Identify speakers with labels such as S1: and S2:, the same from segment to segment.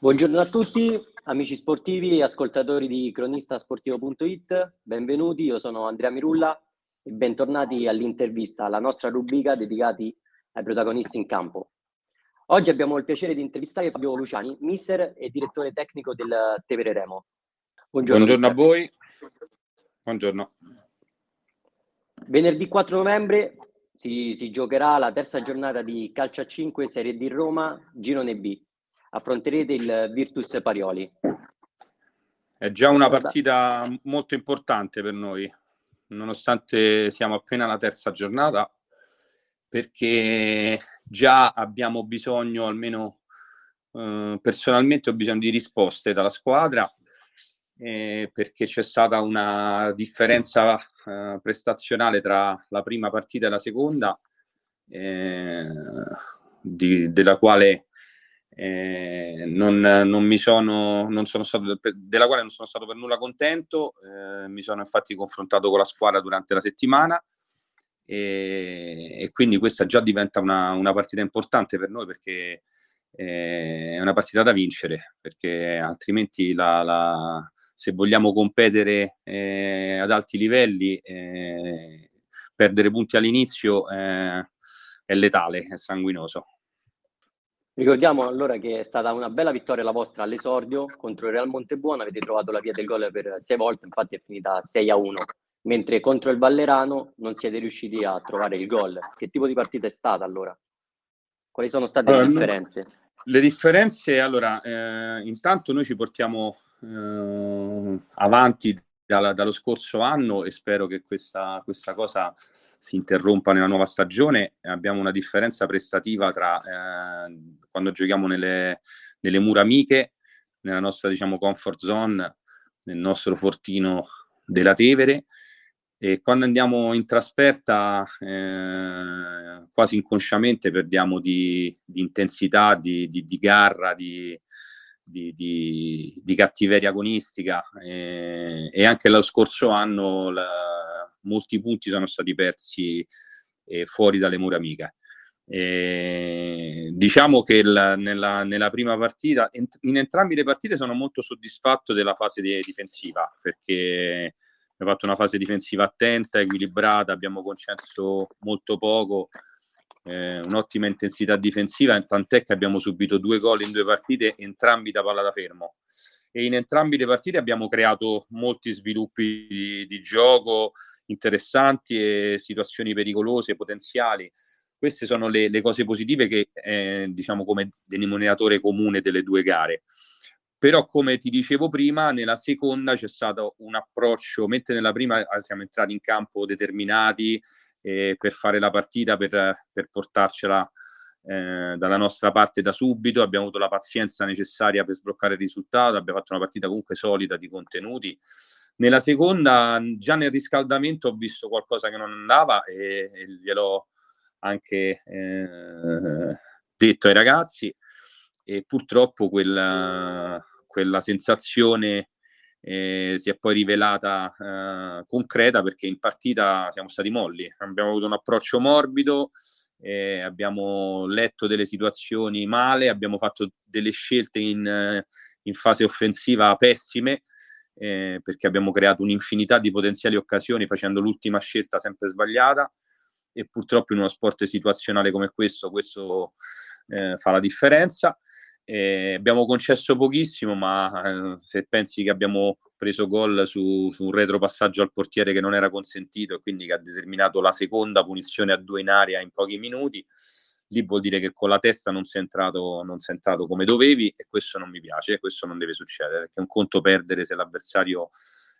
S1: Buongiorno a tutti, amici sportivi e ascoltatori di cronistasportivo.it, benvenuti, io sono Andrea Mirulla e bentornati all'intervista, alla nostra rubrica dedicati ai protagonisti in campo. Oggi abbiamo il piacere di intervistare Fabio Luciani, mister e direttore tecnico del Tevere Remo.
S2: Buongiorno, Buongiorno a voi. Buongiorno.
S1: Venerdì 4 novembre si, si, giocherà la terza giornata di calcio a 5 Serie D Roma, Girone B. Affronterete il Virtus Parioli.
S2: È già una partita molto importante per noi, nonostante siamo appena alla terza giornata, perché già abbiamo bisogno, almeno eh, personalmente ho bisogno di risposte dalla squadra eh, perché c'è stata una differenza eh, prestazionale tra la prima partita e la seconda, eh, di, della quale eh, non, non, mi sono, non sono stato, della quale non sono stato per nulla contento. Eh, mi sono infatti confrontato con la squadra durante la settimana. E, e quindi questa già diventa una, una partita importante per noi perché eh, è una partita da vincere perché altrimenti la, la, se vogliamo competere eh, ad alti livelli, eh, perdere punti all'inizio eh, è letale, è sanguinoso.
S1: Ricordiamo allora che è stata una bella vittoria la vostra all'esordio contro il Real Montebuono, avete trovato la via del gol per sei volte, infatti è finita 6 a 1, mentre contro il Vallerano non siete riusciti a trovare il gol. Che tipo di partita è stata allora? Quali sono state allora, le differenze?
S2: Le differenze, allora, eh, intanto noi ci portiamo eh, avanti dalla, dallo scorso anno e spero che questa, questa, cosa si interrompa nella nuova stagione. Abbiamo una differenza prestativa tra eh, quando giochiamo nelle, nelle mura amiche, nella nostra diciamo, comfort zone, nel nostro fortino della Tevere e quando andiamo in trasferta eh, quasi inconsciamente perdiamo di, di intensità, di, di, di garra, di, di, di, di cattiveria agonistica eh, e anche lo scorso anno la, molti punti sono stati persi eh, fuori dalle mura amiche. Eh, diciamo che il, nella, nella, prima partita, in, in, entrambe le partite sono molto soddisfatto della fase di, difensiva perché abbiamo fatto una fase difensiva attenta, equilibrata, abbiamo concesso molto poco eh, un'ottima intensità difensiva, tant'è che abbiamo subito due gol in due partite, entrambi da palla da fermo. E in entrambi le partite abbiamo creato molti sviluppi di, di gioco interessanti e situazioni pericolose, potenziali. Queste sono le, le cose positive che, eh, diciamo, come denominatore comune delle due gare però come ti dicevo prima nella seconda c'è stato un approccio mentre nella prima eh, siamo entrati in campo determinati eh, per fare la partita, per, per portarcela eh, dalla nostra parte da subito. Abbiamo avuto la pazienza necessaria per sbloccare il risultato. Abbiamo fatto una partita comunque solida di contenuti. Nella seconda, già nel riscaldamento, ho visto qualcosa che non andava e, e gliel'ho anche eh, detto ai ragazzi. E purtroppo quella, quella sensazione eh, si è poi rivelata eh, concreta perché in partita siamo stati molli, abbiamo avuto un approccio morbido, eh, abbiamo letto delle situazioni male, abbiamo fatto delle scelte in, in fase offensiva pessime eh, perché abbiamo creato un'infinità di potenziali occasioni facendo l'ultima scelta sempre sbagliata e purtroppo in uno sport situazionale come questo questo eh, fa la differenza. Eh, abbiamo concesso pochissimo, ma eh, se pensi che abbiamo preso gol su, su, un retropassaggio al portiere che non era consentito e quindi che ha determinato la seconda punizione a due in aria in pochi minuti, lì vuol dire che con la testa non sei entrato, non sei entrato come dovevi e questo non mi piace, questo non deve succedere, perché è un conto perdere se l'avversario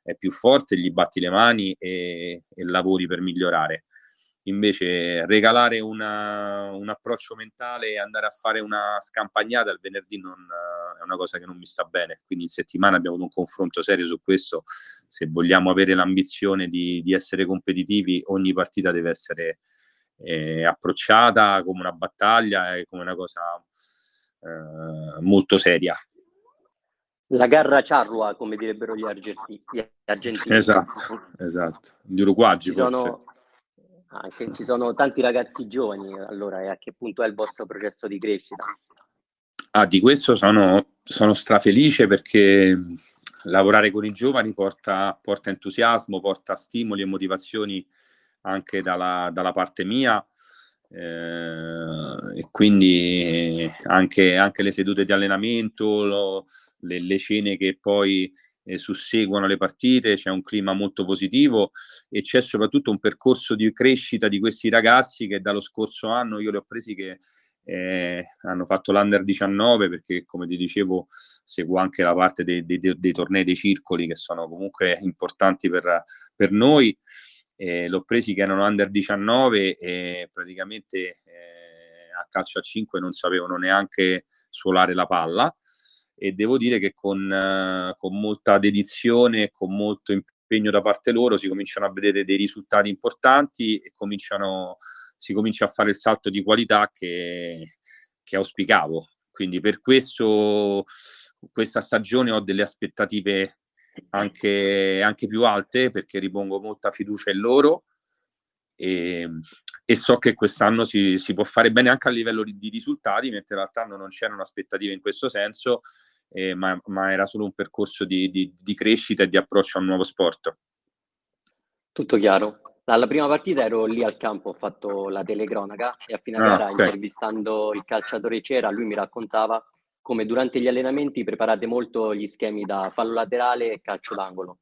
S2: è più forte, gli batti le mani e, e lavori per migliorare invece regalare una, un approccio mentale e andare a fare una scampagnata il venerdì non, è una cosa che non mi sta bene. Quindi in settimana abbiamo avuto un confronto serio su questo. Se vogliamo avere l'ambizione di, di essere competitivi, ogni partita deve essere eh, approcciata come una battaglia e come una cosa eh, molto seria.
S1: La garra charrua, come direbbero gli argentini. Gli argentini.
S2: Esatto, esatto. Gli uruguagi
S1: forse. Anche ci sono tanti ragazzi giovani, allora e a che punto è il vostro processo di crescita?
S2: Ah, di questo sono sono strafelice perché lavorare con i giovani porta, porta entusiasmo, porta stimoli e motivazioni anche dalla, dalla parte mia. Eh, e quindi anche, anche, le sedute di allenamento, lo, le, le, cene che poi susseguono le partite, c'è un clima molto positivo e c'è soprattutto un percorso di crescita di questi ragazzi che dallo scorso anno io li ho presi che eh, hanno fatto l'Under 19 perché come ti dicevo seguo anche la parte dei, dei, dei tornei dei circoli che sono comunque importanti per, per noi. Eh, l'ho presi che erano Under 19 e praticamente eh, a calcio a 5 non sapevano neanche suolare la palla e devo dire che con, uh, con molta dedizione e con molto impegno da parte loro si cominciano a vedere dei risultati importanti e si comincia a fare il salto di qualità che, che auspicavo. Quindi per questo questa stagione ho delle aspettative anche, anche più alte perché ripongo molta fiducia in loro e, e so che quest'anno si, si, può fare bene anche a livello di, risultati, mentre l'altro anno non c'erano aspettative in questo senso, eh, ma, ma, era solo un percorso di, di, di crescita e di approccio a un nuovo sport.
S1: Tutto chiaro. Dalla prima partita ero lì al campo, ho fatto la telecronaca e a fine ah, gara, okay. intervistando il calciatore Cera, lui mi raccontava come durante gli allenamenti preparate molto gli schemi da fallo laterale e calcio d'angolo.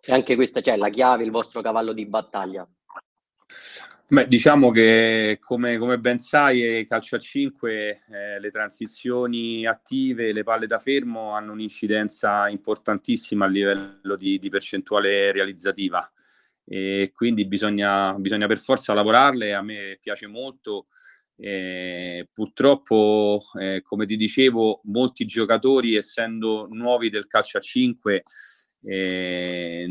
S1: E anche questa cioè, la chiave, il vostro cavallo di battaglia.
S2: Beh, diciamo che come, come ben sai, calcio a 5, eh, le transizioni attive, le palle da fermo hanno un'incidenza importantissima a livello di, di percentuale realizzativa e quindi bisogna, bisogna per forza lavorarle, a me piace molto. Eh, purtroppo, eh, come ti dicevo, molti giocatori, essendo nuovi del calcio a 5, eh,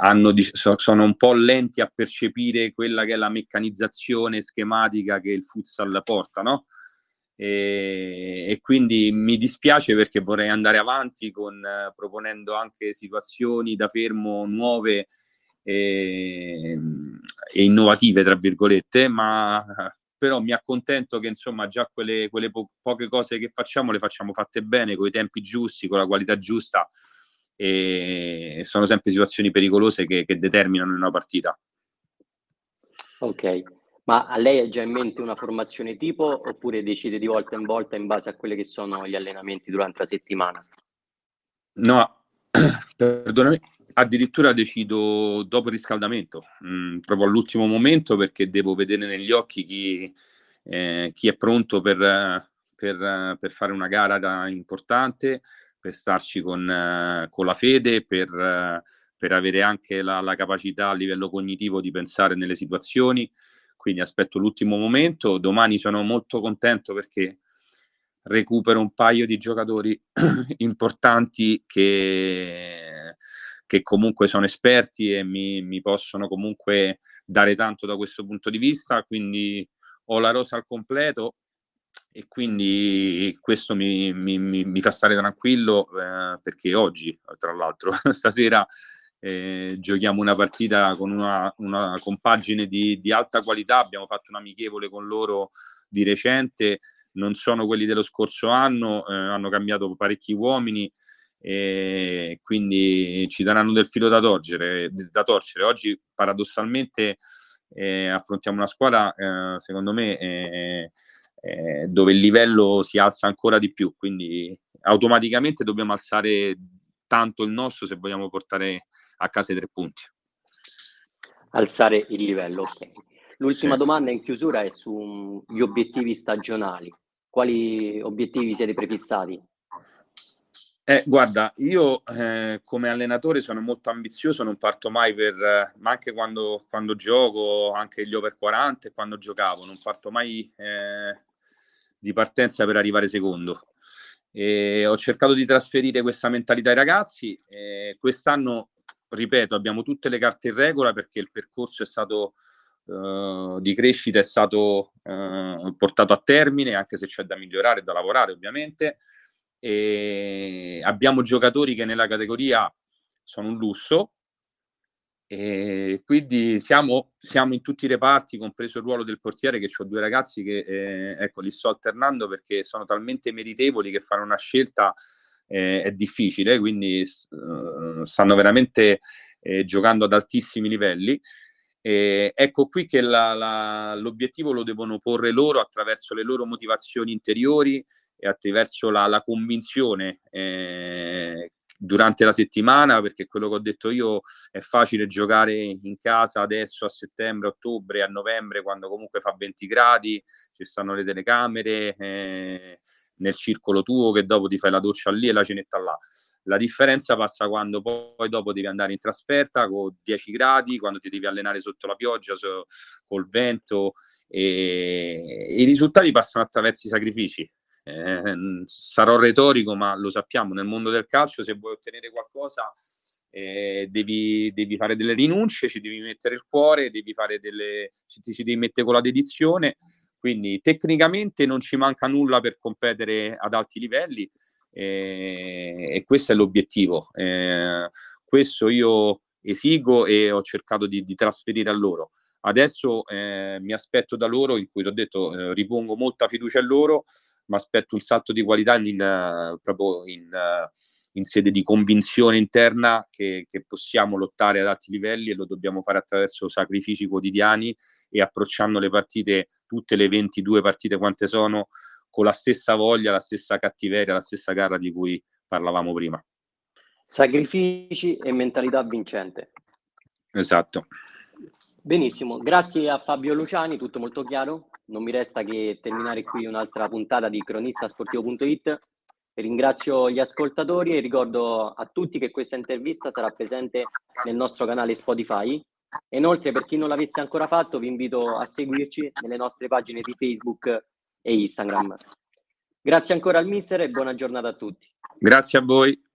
S2: hanno, sono un po' lenti a percepire quella che è la meccanizzazione schematica che il futsal porta, no? E, e, quindi mi dispiace perché vorrei andare avanti con, proponendo anche situazioni da fermo nuove e, e innovative, tra virgolette, ma però mi accontento che insomma già quelle, quelle po- poche cose che facciamo le facciamo fatte bene, con i tempi giusti, con la qualità giusta e sono sempre situazioni pericolose che, che determinano una partita.
S1: Ok, ma a lei è già in mente una formazione tipo oppure decide di volta in volta in base a quelli che sono gli allenamenti durante la settimana?
S2: No, perdonami, addirittura decido dopo il riscaldamento, mh, mm, proprio all'ultimo momento perché devo vedere negli occhi chi, eh, chi è pronto per, per, per, fare una gara da, importante, per starci con, uh, con la fede, per, uh, per avere anche la, la, capacità a livello cognitivo di pensare nelle situazioni. Quindi aspetto l'ultimo momento. Domani sono molto contento perché recupero un paio di giocatori importanti che che comunque sono esperti e mi, mi, possono comunque dare tanto da questo punto di vista, quindi ho la rosa al completo e quindi questo mi, mi, mi fa stare tranquillo eh, perché oggi, tra l'altro, stasera eh, giochiamo una partita con una, una compagine di, di alta qualità, abbiamo fatto un amichevole con loro di recente, non sono quelli dello scorso anno, eh, hanno cambiato parecchi uomini, e quindi ci daranno del filo da torcere. Da torcere. Oggi paradossalmente eh, affrontiamo una squadra, eh, secondo me, eh, eh, dove il livello si alza ancora di più, quindi automaticamente dobbiamo alzare tanto il nostro se vogliamo portare a casa i tre punti.
S1: Alzare il livello, ok. L'ultima sì. domanda in chiusura è sugli obiettivi stagionali. Quali obiettivi siete prefissati?
S2: Eh, guarda, io eh, come allenatore sono molto ambizioso, non parto mai per, eh, ma anche quando, quando, gioco, anche gli over 40 e quando giocavo, non parto mai eh, di partenza per arrivare secondo. E ho cercato di trasferire questa mentalità ai ragazzi. quest'anno, ripeto, abbiamo tutte le carte in regola perché il percorso è stato Uh, di crescita è stato uh, portato a termine, anche se c'è da migliorare e da lavorare ovviamente. E abbiamo giocatori che nella categoria sono un lusso E quindi siamo, siamo, in tutti i reparti, compreso il ruolo del portiere, che ho due ragazzi che eh, ecco, li sto alternando perché sono talmente meritevoli che fare una scelta eh, è difficile, quindi uh, stanno veramente eh, giocando ad altissimi livelli. E ecco qui che la, la, l'obiettivo lo devono porre loro attraverso le loro motivazioni interiori e attraverso la, la convinzione eh, durante la settimana, perché quello che ho detto io è facile giocare in casa adesso a settembre, ottobre, a novembre, quando comunque fa 20 gradi, ci stanno le telecamere eh, nel circolo tuo che dopo ti fai la doccia lì e la cenetta là. La differenza passa quando poi dopo devi andare in trasferta con 10 gradi, quando ti devi allenare sotto la pioggia, so, col vento e, i risultati passano attraverso i sacrifici eh, sarò retorico, ma lo sappiamo, nel mondo del calcio se vuoi ottenere qualcosa eh, devi, devi, fare delle rinunce, ci devi mettere il cuore, devi fare delle, ci, ci devi mettere con la dedizione, quindi tecnicamente non ci manca nulla per competere ad alti livelli eh, e questo è l'obiettivo. Eh, questo io esigo e ho cercato di, di trasferire a loro. Adesso eh, mi aspetto da loro, in cui ti ho detto, eh, ripongo molta fiducia in loro, ma aspetto un salto di qualità in, uh, proprio in, uh, in, sede di convinzione interna che, che, possiamo lottare ad alti livelli e lo dobbiamo fare attraverso sacrifici quotidiani e approcciando le partite, tutte le 22 partite quante sono, con la stessa voglia, la stessa cattiveria, la stessa gara di cui parlavamo prima.
S1: Sacrifici e mentalità vincente.
S2: Esatto.
S1: Benissimo, grazie a Fabio Luciani, tutto molto chiaro. Non mi resta che terminare qui un'altra puntata di cronistasportivo.it. Ringrazio gli ascoltatori e ricordo a tutti che questa intervista sarà presente nel nostro canale Spotify. Inoltre, per chi non l'avesse ancora fatto, vi invito a seguirci nelle nostre pagine di Facebook e Instagram. Grazie ancora al mister e buona giornata a tutti.
S2: Grazie a voi.